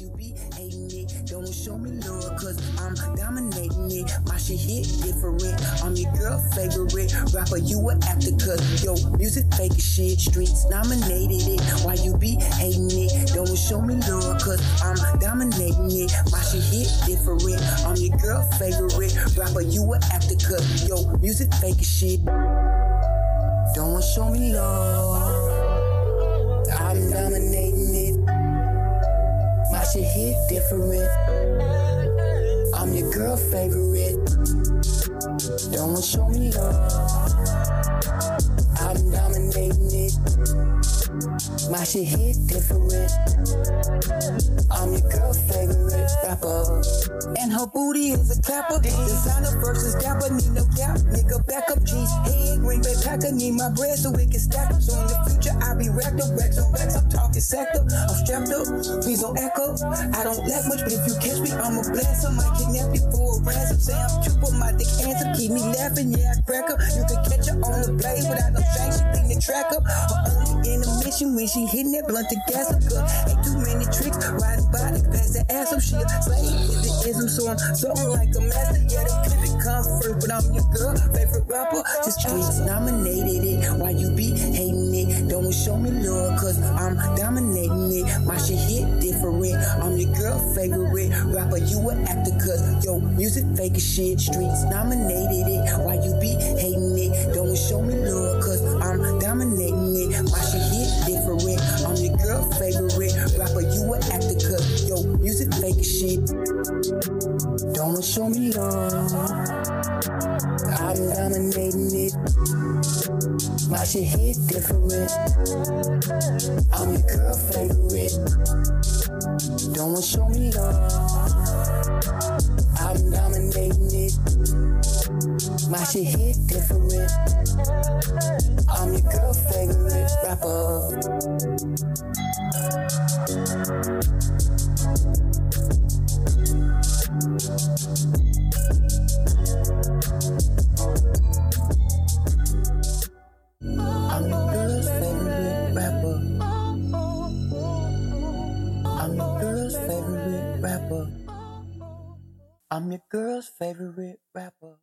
you be hating it? Don't show me love, cause I'm dominating it. My shit hit different. I'm your girl favorite rapper. You a actor, cause yo, music fake shit. Streets nominated it. Why you be hating it? Don't show me love, cause I'm dominating it. My shit hit different. I'm your girl favorite rapper. You a actor, cause yo, music fake shit. Don't show me love. I'm dominating different. I'm your girl favorite. Don't show me love. I'm dominating it. My shit hit different. I'm your girl favorite rapper. And her booty is a clapper. Designer versus dapper. Need no gap. Nigga back up G's. Head green bay packer. Need my bread so it can stack. So in the future I'll be racked up. Racks on racks. Sacked up. I'm strapped up. Please don't echo. I don't lack much, but if you catch me, I'ma blast. I might kidnap you for a ransom. Say I'm cute, but my dick handsome. Keep me laughing. Yeah, I crack up. You can catch her on the blade without no shame. She think the track up. Her only intermission when she hitting that blunt to gas up. Cause ain't too many tricks. Riding body, pass the ass up. She a slave with the ism, so I'm something like a master. Yeah, the pivot come first, but I'm your girl, favorite. Just streets nominated it. Why you be hating it? Don't show me love, cause I'm dominating it. My shit hit different. I'm your girl favorite rapper. You a actor, cause yo, music fake as shit. Streets nominated it. Why you be hating it? Don't show me love, cause I'm dominating it. My shit hit different. I'm your girl favorite rapper. You a actor, cause yo, music fake as shit. Don't show me love. I'm dominating. My shit hit different. I'm your girl favorite. Don't want show me love. I'm dominating it. My shit hit different. I'm your girl favorite rapper. Rapper. I'm your girl's favorite rapper.